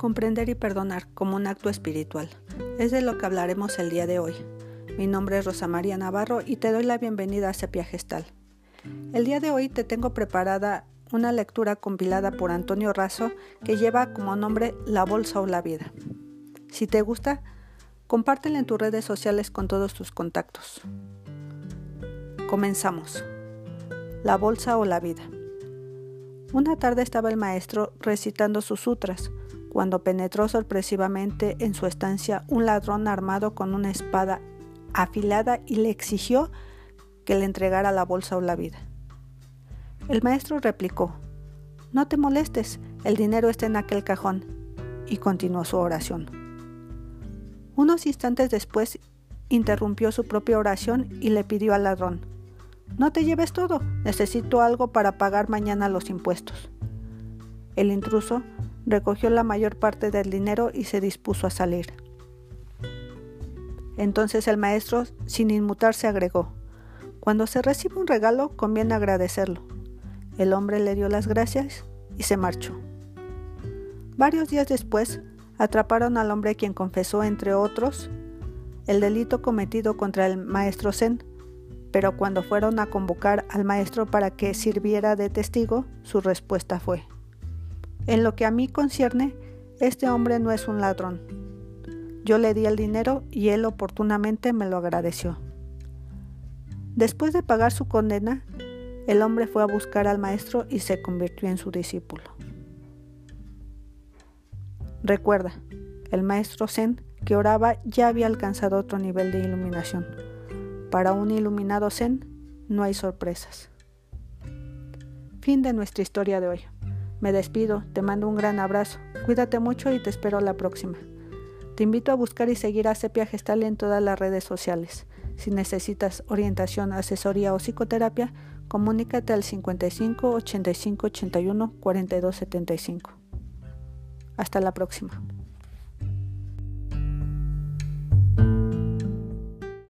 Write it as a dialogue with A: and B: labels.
A: Comprender y perdonar como un acto espiritual. Es de lo que hablaremos el día de hoy. Mi nombre es Rosa María Navarro y te doy la bienvenida a Sepia Gestal. El día de hoy te tengo preparada una lectura compilada por Antonio Razo que lleva como nombre La Bolsa o la Vida. Si te gusta, compártela en tus redes sociales con todos tus contactos. Comenzamos. La Bolsa o la Vida. Una tarde estaba el maestro recitando sus sutras cuando penetró sorpresivamente en su estancia un ladrón armado con una espada afilada y le exigió que le entregara la bolsa o la vida. El maestro replicó, No te molestes, el dinero está en aquel cajón, y continuó su oración. Unos instantes después interrumpió su propia oración y le pidió al ladrón, No te lleves todo, necesito algo para pagar mañana los impuestos. El intruso recogió la mayor parte del dinero y se dispuso a salir. Entonces el maestro, sin inmutarse, agregó, Cuando se recibe un regalo, conviene agradecerlo. El hombre le dio las gracias y se marchó. Varios días después, atraparon al hombre quien confesó, entre otros, el delito cometido contra el maestro Zen, pero cuando fueron a convocar al maestro para que sirviera de testigo, su respuesta fue, en lo que a mí concierne, este hombre no es un ladrón. Yo le di el dinero y él oportunamente me lo agradeció. Después de pagar su condena, el hombre fue a buscar al maestro y se convirtió en su discípulo. Recuerda, el maestro Zen que oraba ya había alcanzado otro nivel de iluminación. Para un iluminado Zen no hay sorpresas. Fin de nuestra historia de hoy. Me despido, te mando un gran abrazo, cuídate mucho y te espero la próxima. Te invito a buscar y seguir a Sepia Gestal en todas las redes sociales. Si necesitas orientación, asesoría o psicoterapia, comunícate al 55 85 81 42 75. Hasta la próxima.